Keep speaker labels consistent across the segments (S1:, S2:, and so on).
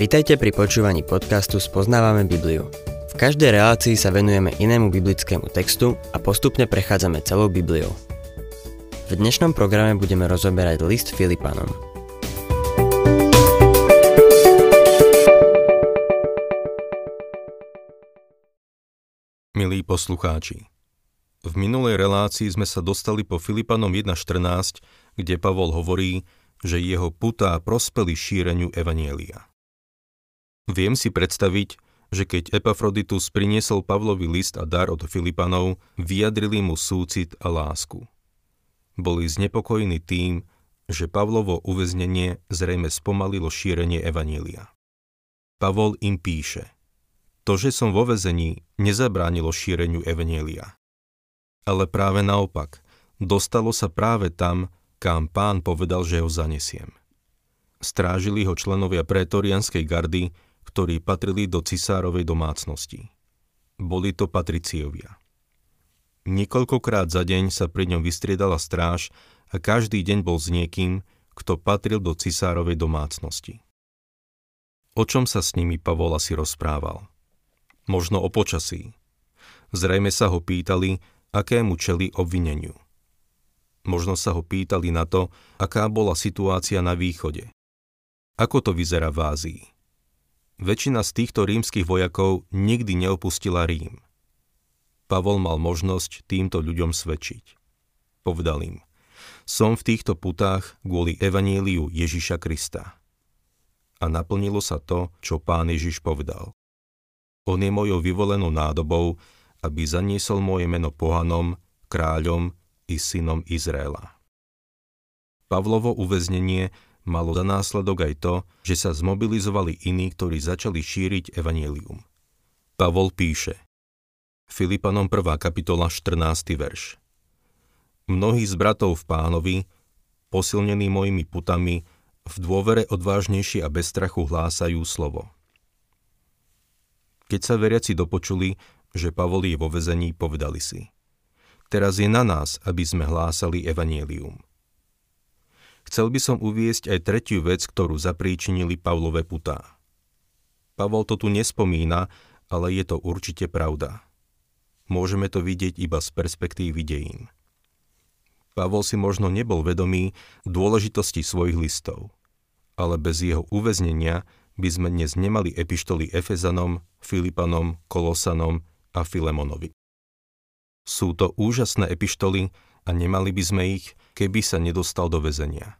S1: Vitajte pri počúvaní podcastu Spoznávame Bibliu. V každej relácii sa venujeme inému biblickému textu a postupne prechádzame celou Bibliou. V dnešnom programe budeme rozoberať list Filipanom.
S2: Milí poslucháči, v minulej relácii sme sa dostali po Filipanom 1.14, kde Pavol hovorí, že jeho putá prospeli šíreniu Evanielia. Viem si predstaviť, že keď Epafroditus priniesol Pavlovi list a dar od Filipanov, vyjadrili mu súcit a lásku. Boli znepokojení tým, že Pavlovo uväznenie zrejme spomalilo šírenie Evanília. Pavol im píše, to, že som vo vezení, nezabránilo šíreniu Evanília. Ale práve naopak, dostalo sa práve tam, kam pán povedal, že ho zanesiem. Strážili ho členovia pretorianskej gardy, ktorí patrili do cisárovej domácnosti. Boli to patriciovia. Niekoľkokrát za deň sa pri ňom vystriedala stráž a každý deň bol s niekým, kto patril do cisárovej domácnosti. O čom sa s nimi Pavol asi rozprával? Možno o počasí. Zrejme sa ho pýtali, akému čeli obvineniu. Možno sa ho pýtali na to, aká bola situácia na východe. Ako to vyzerá v Ázii? Väčšina z týchto rímskych vojakov nikdy neopustila Rím. Pavol mal možnosť týmto ľuďom svedčiť. Povedal im, som v týchto putách kvôli evaníliu Ježiša Krista. A naplnilo sa to, čo pán Ježiš povedal. On je mojou vyvolenou nádobou, aby zaniesol moje meno pohanom, kráľom i synom Izraela. Pavlovo uväznenie malo za následok aj to, že sa zmobilizovali iní, ktorí začali šíriť evanílium. Pavol píše Filipanom 1. kapitola 14. verš Mnohí z bratov v pánovi, posilnení mojimi putami, v dôvere odvážnejšie a bez strachu hlásajú slovo. Keď sa veriaci dopočuli, že Pavol je vo vezení, povedali si Teraz je na nás, aby sme hlásali evanielium. Chcel by som uviesť aj tretiu vec, ktorú zapríčinili Pavlové putá. Pavol to tu nespomína, ale je to určite pravda. Môžeme to vidieť iba z perspektívy dejín. Pavol si možno nebol vedomý dôležitosti svojich listov, ale bez jeho uväznenia by sme dnes nemali epištoly Efezanom, Filipanom, Kolosanom a Filemonovi. Sú to úžasné epištoly a nemali by sme ich, keby sa nedostal do väzenia.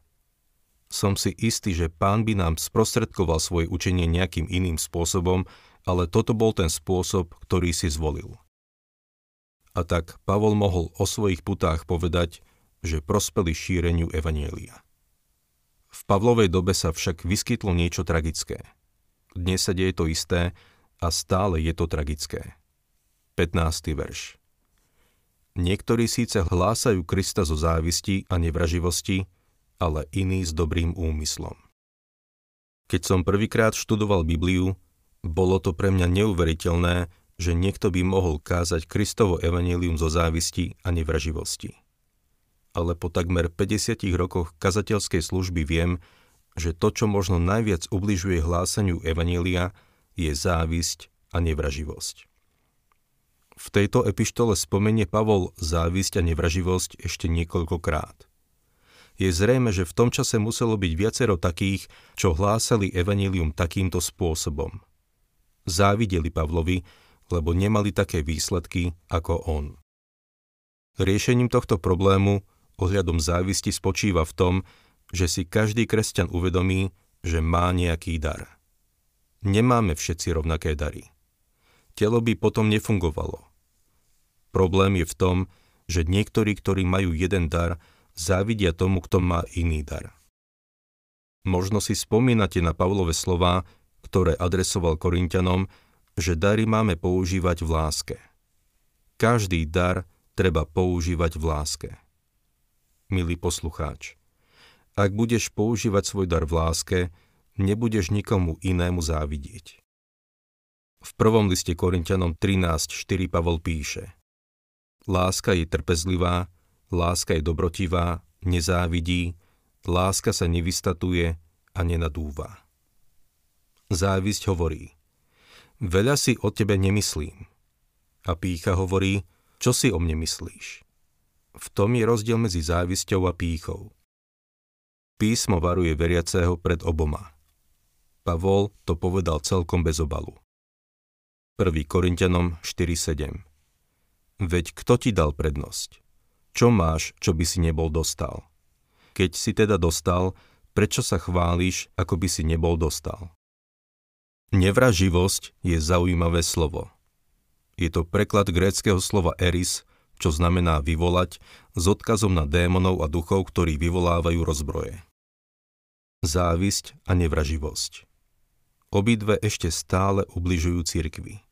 S2: Som si istý, že pán by nám sprostredkoval svoje učenie nejakým iným spôsobom, ale toto bol ten spôsob, ktorý si zvolil. A tak Pavol mohol o svojich putách povedať, že prospeli šíreniu Evanielia. V Pavlovej dobe sa však vyskytlo niečo tragické. Dnes sa deje to isté a stále je to tragické. 15. verš Niektorí síce hlásajú Krista zo závisti a nevraživosti, ale iní s dobrým úmyslom. Keď som prvýkrát študoval Bibliu, bolo to pre mňa neuveriteľné, že niekto by mohol kázať Kristovo evanílium zo závisti a nevraživosti. Ale po takmer 50 rokoch kazateľskej služby viem, že to, čo možno najviac ubližuje hlásaniu evanília, je závisť a nevraživosť. V tejto epištole spomenie Pavol závisť a nevraživosť ešte niekoľkokrát. Je zrejme, že v tom čase muselo byť viacero takých, čo hlásali evanílium takýmto spôsobom. Závideli Pavlovi, lebo nemali také výsledky ako on. Riešením tohto problému ohľadom závisti spočíva v tom, že si každý kresťan uvedomí, že má nejaký dar. Nemáme všetci rovnaké dary. Telo by potom nefungovalo. Problém je v tom, že niektorí, ktorí majú jeden dar, závidia tomu, kto má iný dar. Možno si spomínate na Pavlové slova, ktoré adresoval Korintianom, že dary máme používať v láske. Každý dar treba používať v láske. Milý poslucháč, ak budeš používať svoj dar v láske, nebudeš nikomu inému závidieť. V prvom liste Korintianom 13.4 Pavol píše – Láska je trpezlivá, láska je dobrotivá, nezávidí, láska sa nevystatuje, a nenadúva. Závisť hovorí, veľa si o tebe nemyslím. A pícha hovorí, čo si o mne myslíš. V tom je rozdiel medzi závisťou a pýchou. Písmo varuje veriaceho pred oboma. Pavol to povedal celkom bez obalu. 1. Korintianom 4.7 Veď kto ti dal prednosť? Čo máš, čo by si nebol dostal? Keď si teda dostal, prečo sa chváliš, ako by si nebol dostal? Nevraživosť je zaujímavé slovo. Je to preklad gréckého slova eris, čo znamená vyvolať, s odkazom na démonov a duchov, ktorí vyvolávajú rozbroje. Závisť a nevraživosť. Obidve ešte stále ubližujú cirkvi.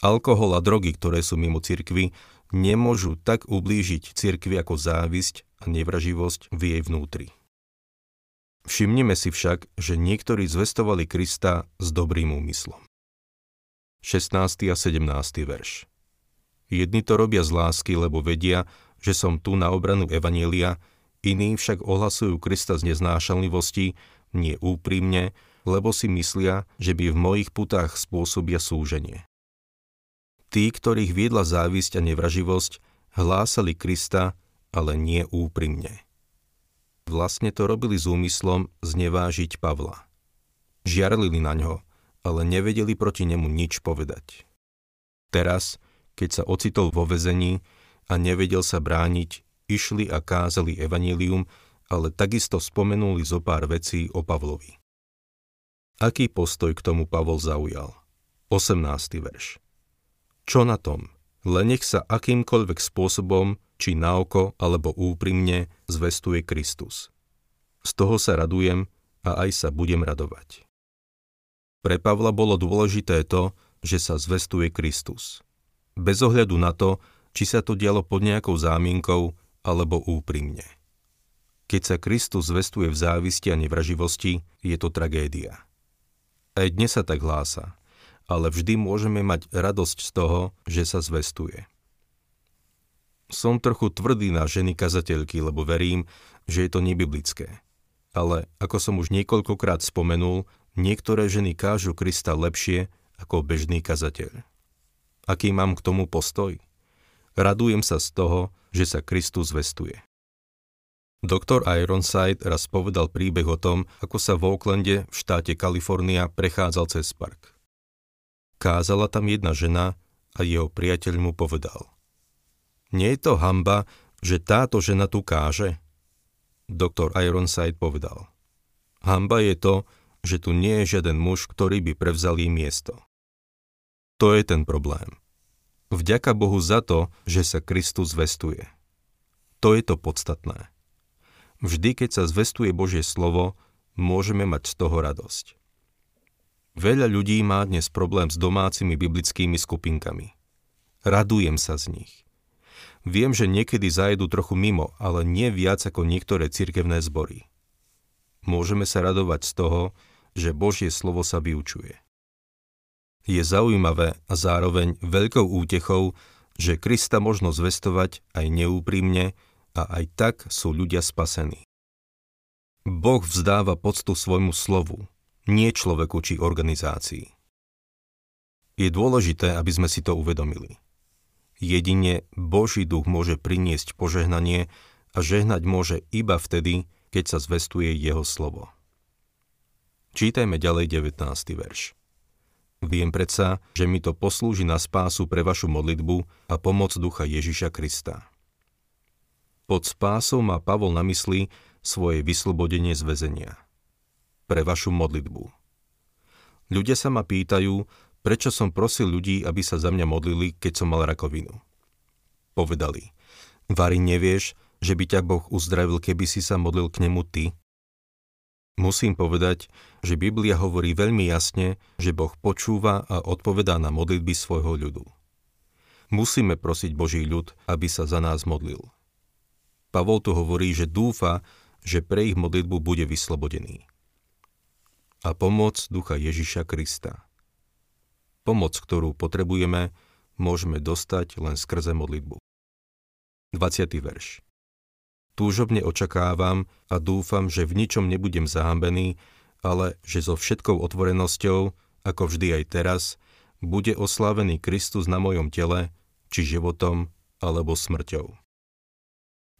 S2: Alkohol a drogy, ktoré sú mimo cirkvy, nemôžu tak ublížiť cirkvi ako závisť a nevraživosť v jej vnútri. Všimnime si však, že niektorí zvestovali Krista s dobrým úmyslom. 16. a 17. verš Jedni to robia z lásky, lebo vedia, že som tu na obranu Evanielia, iní však ohlasujú Krista z neznášanlivosti, nie úprimne, lebo si myslia, že by v mojich putách spôsobia súženie. Tí, ktorých viedla závisť a nevraživosť, hlásali Krista, ale nie úprimne. Vlastne to robili s úmyslom znevážiť Pavla. Žiarlili na ňo, ale nevedeli proti nemu nič povedať. Teraz, keď sa ocitol vo vezení a nevedel sa brániť, išli a kázali evanílium, ale takisto spomenuli zo pár vecí o Pavlovi. Aký postoj k tomu Pavol zaujal? 18. verš. Čo na tom? Len nech sa akýmkoľvek spôsobom či na oko alebo úprimne zvestuje Kristus. Z toho sa radujem a aj sa budem radovať. Pre Pavla bolo dôležité to, že sa zvestuje Kristus. Bez ohľadu na to, či sa to dialo pod nejakou zámienkou alebo úprimne. Keď sa Kristus zvestuje v závisti a nevraživosti, je to tragédia. Aj dnes sa tak hlása, ale vždy môžeme mať radosť z toho, že sa zvestuje. Som trochu tvrdý na ženy kazateľky, lebo verím, že je to nebiblické. Ale ako som už niekoľkokrát spomenul, niektoré ženy kážu Krista lepšie ako bežný kazateľ. Aký mám k tomu postoj? Radujem sa z toho, že sa Kristus zvestuje. Doktor Ironside raz povedal príbeh o tom, ako sa v Oaklande v štáte Kalifornia prechádzal cez park. Kázala tam jedna žena a jeho priateľ mu povedal – nie je to hamba, že táto žena tu káže? Doktor Ironside povedal. Hamba je to, že tu nie je žiaden muž, ktorý by prevzal jej miesto. To je ten problém. Vďaka Bohu za to, že sa Kristus zvestuje. To je to podstatné. Vždy, keď sa zvestuje Božie slovo, môžeme mať z toho radosť. Veľa ľudí má dnes problém s domácimi biblickými skupinkami. Radujem sa z nich. Viem, že niekedy zajedú trochu mimo, ale nie viac ako niektoré cirkevné zbory. Môžeme sa radovať z toho, že Božie slovo sa vyučuje. Je zaujímavé a zároveň veľkou útechou, že Krista možno zvestovať aj neúprimne a aj tak sú ľudia spasení. Boh vzdáva poctu svojmu slovu, nie človeku či organizácii. Je dôležité, aby sme si to uvedomili. Jedine Boží duch môže priniesť požehnanie a žehnať môže iba vtedy, keď sa zvestuje jeho slovo. Čítajme ďalej 19. verš. Viem predsa, že mi to poslúži na spásu pre vašu modlitbu a pomoc ducha Ježiša Krista. Pod spásou má Pavol na mysli svoje vyslobodenie z väzenia. Pre vašu modlitbu. Ľudia sa ma pýtajú, prečo som prosil ľudí, aby sa za mňa modlili, keď som mal rakovinu. Povedali, Vary nevieš, že by ťa Boh uzdravil, keby si sa modlil k nemu ty? Musím povedať, že Biblia hovorí veľmi jasne, že Boh počúva a odpovedá na modlitby svojho ľudu. Musíme prosiť Boží ľud, aby sa za nás modlil. Pavol tu hovorí, že dúfa, že pre ich modlitbu bude vyslobodený. A pomoc ducha Ježiša Krista. Pomoc, ktorú potrebujeme, môžeme dostať len skrze modlitbu. 20. verš. Túžobne očakávam a dúfam, že v ničom nebudem zahambený, ale že so všetkou otvorenosťou, ako vždy aj teraz, bude oslávený Kristus na mojom tele, či životom, alebo smrťou.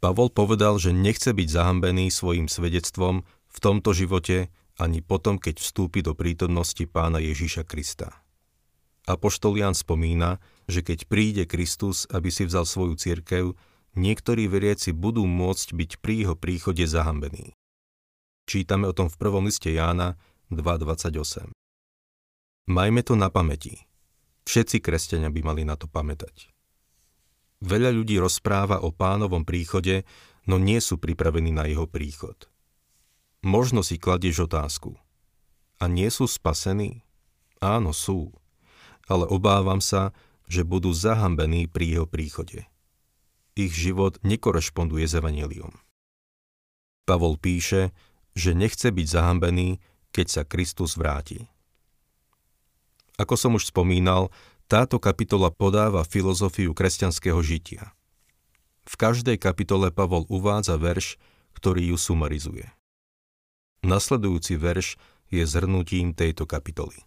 S2: Pavol povedal, že nechce byť zahambený svojim svedectvom v tomto živote ani potom, keď vstúpi do prítomnosti pána Ježiša Krista. Apoštol Jan spomína, že keď príde Kristus, aby si vzal svoju cirkev, niektorí veriaci budú môcť byť pri jeho príchode zahambení. Čítame o tom v prvom liste Jána 2.28. Majme to na pamäti. Všetci kresťania by mali na to pamätať. Veľa ľudí rozpráva o pánovom príchode, no nie sú pripravení na jeho príchod. Možno si kladieš otázku. A nie sú spasení? Áno, sú. Ale obávam sa, že budú zahambení pri jeho príchode ich život nekorešponduje s Evangelium. Pavol píše, že nechce byť zahambený, keď sa Kristus vráti. Ako som už spomínal, táto kapitola podáva filozofiu kresťanského žitia. V každej kapitole Pavol uvádza verš, ktorý ju sumarizuje. Nasledujúci verš je zhrnutím tejto kapitoly.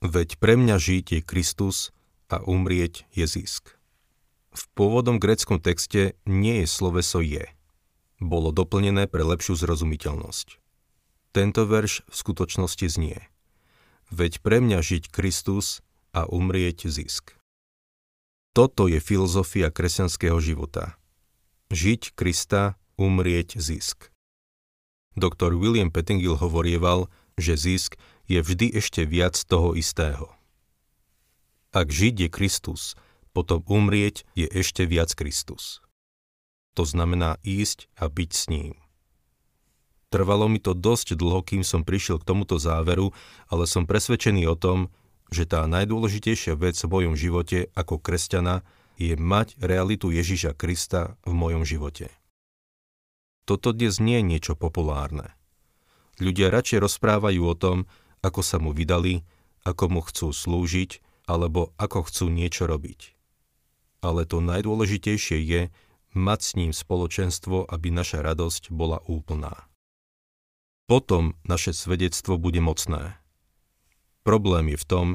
S2: Veď pre mňa žiť je Kristus a umrieť je zisk. V pôvodnom gréckom texte nie je sloveso je. Bolo doplnené pre lepšiu zrozumiteľnosť. Tento verš v skutočnosti znie. Veď pre mňa žiť Kristus a umrieť zisk. Toto je filozofia kresťanského života. Žiť Krista, umrieť zisk. Doktor William Pettingill hovorieval, že zisk je vždy ešte viac toho istého. Ak žiť je Kristus potom umrieť je ešte viac Kristus. To znamená ísť a byť s ním. Trvalo mi to dosť dlho, kým som prišiel k tomuto záveru, ale som presvedčený o tom, že tá najdôležitejšia vec v mojom živote ako kresťana je mať realitu Ježiša Krista v mojom živote. Toto dnes nie je niečo populárne. Ľudia radšej rozprávajú o tom, ako sa mu vydali, ako mu chcú slúžiť, alebo ako chcú niečo robiť ale to najdôležitejšie je mať s ním spoločenstvo, aby naša radosť bola úplná. Potom naše svedectvo bude mocné. Problém je v tom,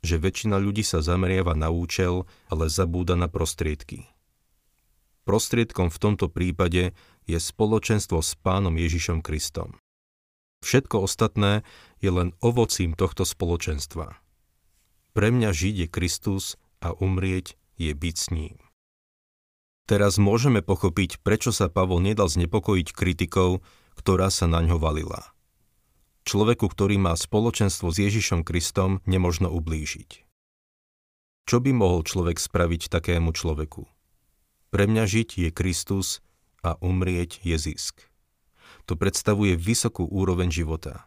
S2: že väčšina ľudí sa zameriava na účel, ale zabúda na prostriedky. Prostriedkom v tomto prípade je spoločenstvo s Pánom Ježišom Kristom. Všetko ostatné je len ovocím tohto spoločenstva. Pre mňa žiť je Kristus a umrieť je byť s ním. Teraz môžeme pochopiť, prečo sa Pavol nedal znepokojiť kritikou, ktorá sa na ňo valila. Človeku, ktorý má spoločenstvo s Ježišom Kristom, nemožno ublížiť. Čo by mohol človek spraviť takému človeku? Pre mňa žiť je Kristus a umrieť je zisk. To predstavuje vysokú úroveň života.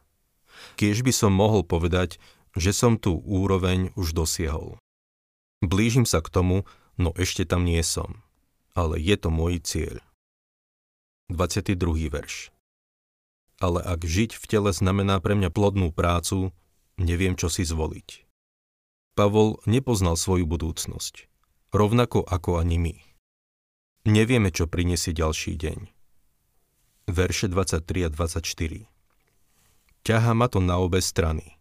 S2: Kiež by som mohol povedať, že som tú úroveň už dosiahol. Blížim sa k tomu, no ešte tam nie som. Ale je to môj cieľ. 22. verš Ale ak žiť v tele znamená pre mňa plodnú prácu, neviem, čo si zvoliť. Pavol nepoznal svoju budúcnosť, rovnako ako ani my. Nevieme, čo prinesie ďalší deň. Verše 23 a 24 Ťaha ma to na obe strany.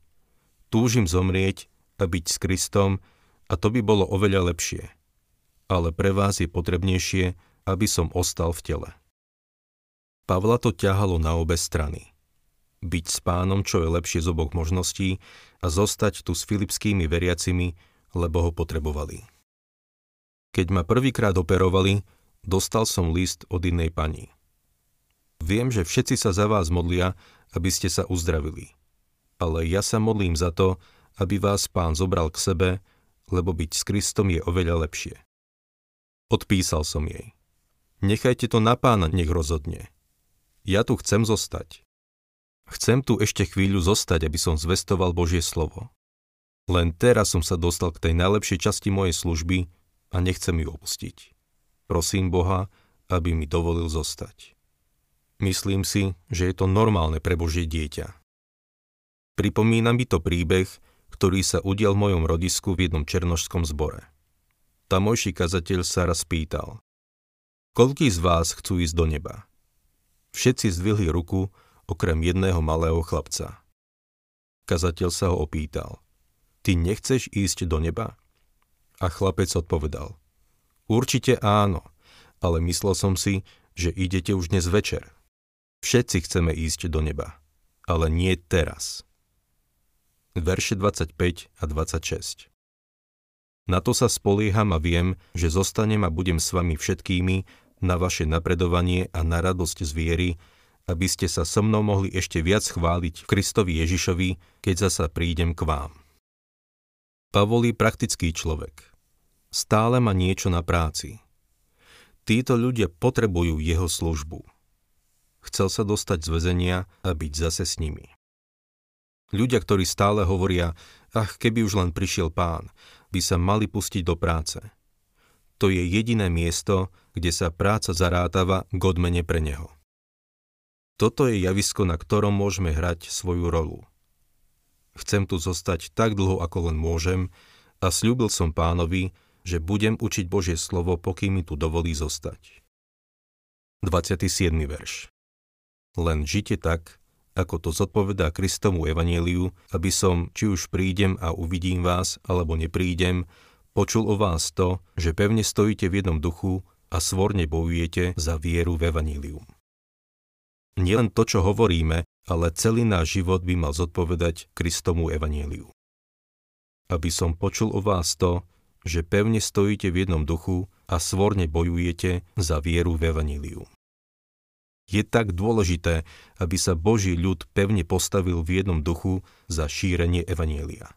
S2: Túžim zomrieť a byť s Kristom, a to by bolo oveľa lepšie. Ale pre vás je potrebnejšie, aby som ostal v tele. Pavla to ťahalo na obe strany. Byť s pánom, čo je lepšie z oboch možností a zostať tu s filipskými veriacimi, lebo ho potrebovali. Keď ma prvýkrát operovali, dostal som list od inej pani. Viem, že všetci sa za vás modlia, aby ste sa uzdravili. Ale ja sa modlím za to, aby vás pán zobral k sebe lebo byť s Kristom je oveľa lepšie. Odpísal som jej. Nechajte to na pána, nech rozhodne. Ja tu chcem zostať. Chcem tu ešte chvíľu zostať, aby som zvestoval Božie slovo. Len teraz som sa dostal k tej najlepšej časti mojej služby a nechcem ju opustiť. Prosím Boha, aby mi dovolil zostať. Myslím si, že je to normálne pre Božie dieťa. Pripomína mi to príbeh, ktorý sa udial v mojom rodisku v jednom černožskom zbore. Tamojší kazateľ sa raz pýtal. Koľký z vás chcú ísť do neba? Všetci zdvihli ruku, okrem jedného malého chlapca. Kazateľ sa ho opýtal. Ty nechceš ísť do neba? A chlapec odpovedal. Určite áno, ale myslel som si, že idete už dnes večer. Všetci chceme ísť do neba, ale nie teraz. Verše 25 a 26 Na to sa spolieham a viem, že zostanem a budem s vami všetkými na vaše napredovanie a na radosť z viery, aby ste sa so mnou mohli ešte viac chváliť v Kristovi Ježišovi, keď zasa prídem k vám. Pavol je praktický človek. Stále má niečo na práci. Títo ľudia potrebujú jeho službu. Chcel sa dostať z väzenia a byť zase s nimi. Ľudia, ktorí stále hovoria, ach, keby už len prišiel pán, by sa mali pustiť do práce. To je jediné miesto, kde sa práca zarátava k odmene pre neho. Toto je javisko, na ktorom môžeme hrať svoju rolu. Chcem tu zostať tak dlho, ako len môžem a slúbil som pánovi, že budem učiť Božie slovo, pokým mi tu dovolí zostať. 27. verš Len žite tak, ako to zodpovedá Kristomu evanieliu, aby som, či už prídem a uvidím vás, alebo neprídem, počul o vás to, že pevne stojíte v jednom duchu a svorne bojujete za vieru v evanílium. Nielen to, čo hovoríme, ale celý náš život by mal zodpovedať Kristomu evanieliu. Aby som počul o vás to, že pevne stojíte v jednom duchu a svorne bojujete za vieru v evaníliu. Je tak dôležité, aby sa Boží ľud pevne postavil v jednom duchu za šírenie evanielia.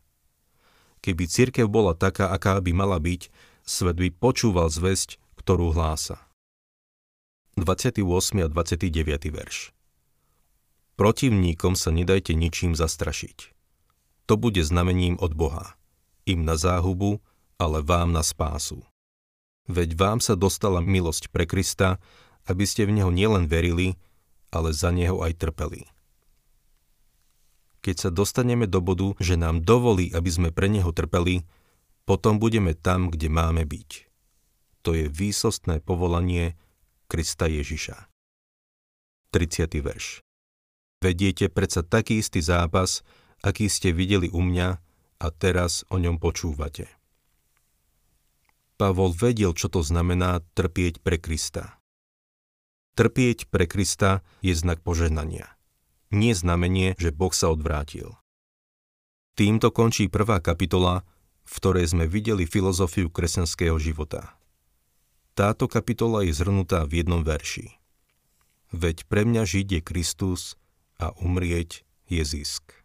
S2: Keby cirkev bola taká, aká by mala byť, svet by počúval zväzť, ktorú hlása. 28. a 29. verš. Protivníkom sa nedajte ničím zastrašiť. To bude znamením od Boha. Im na záhubu, ale vám na spásu. Veď vám sa dostala milosť pre Krista, aby ste v Neho nielen verili, ale za Neho aj trpeli. Keď sa dostaneme do bodu, že nám dovolí, aby sme pre Neho trpeli, potom budeme tam, kde máme byť. To je výsostné povolanie, Krista Ježiša. 30. verš Vediete predsa taký istý zápas, aký ste videli u mňa a teraz o ňom počúvate. Pavol vedel, čo to znamená trpieť pre Krista. Trpieť pre Krista je znak požehnania. Nie znamenie, že Boh sa odvrátil. Týmto končí prvá kapitola, v ktorej sme videli filozofiu kresťanského života. Táto kapitola je zhrnutá v jednom verši. Veď pre mňa žiť je Kristus a umrieť je zisk.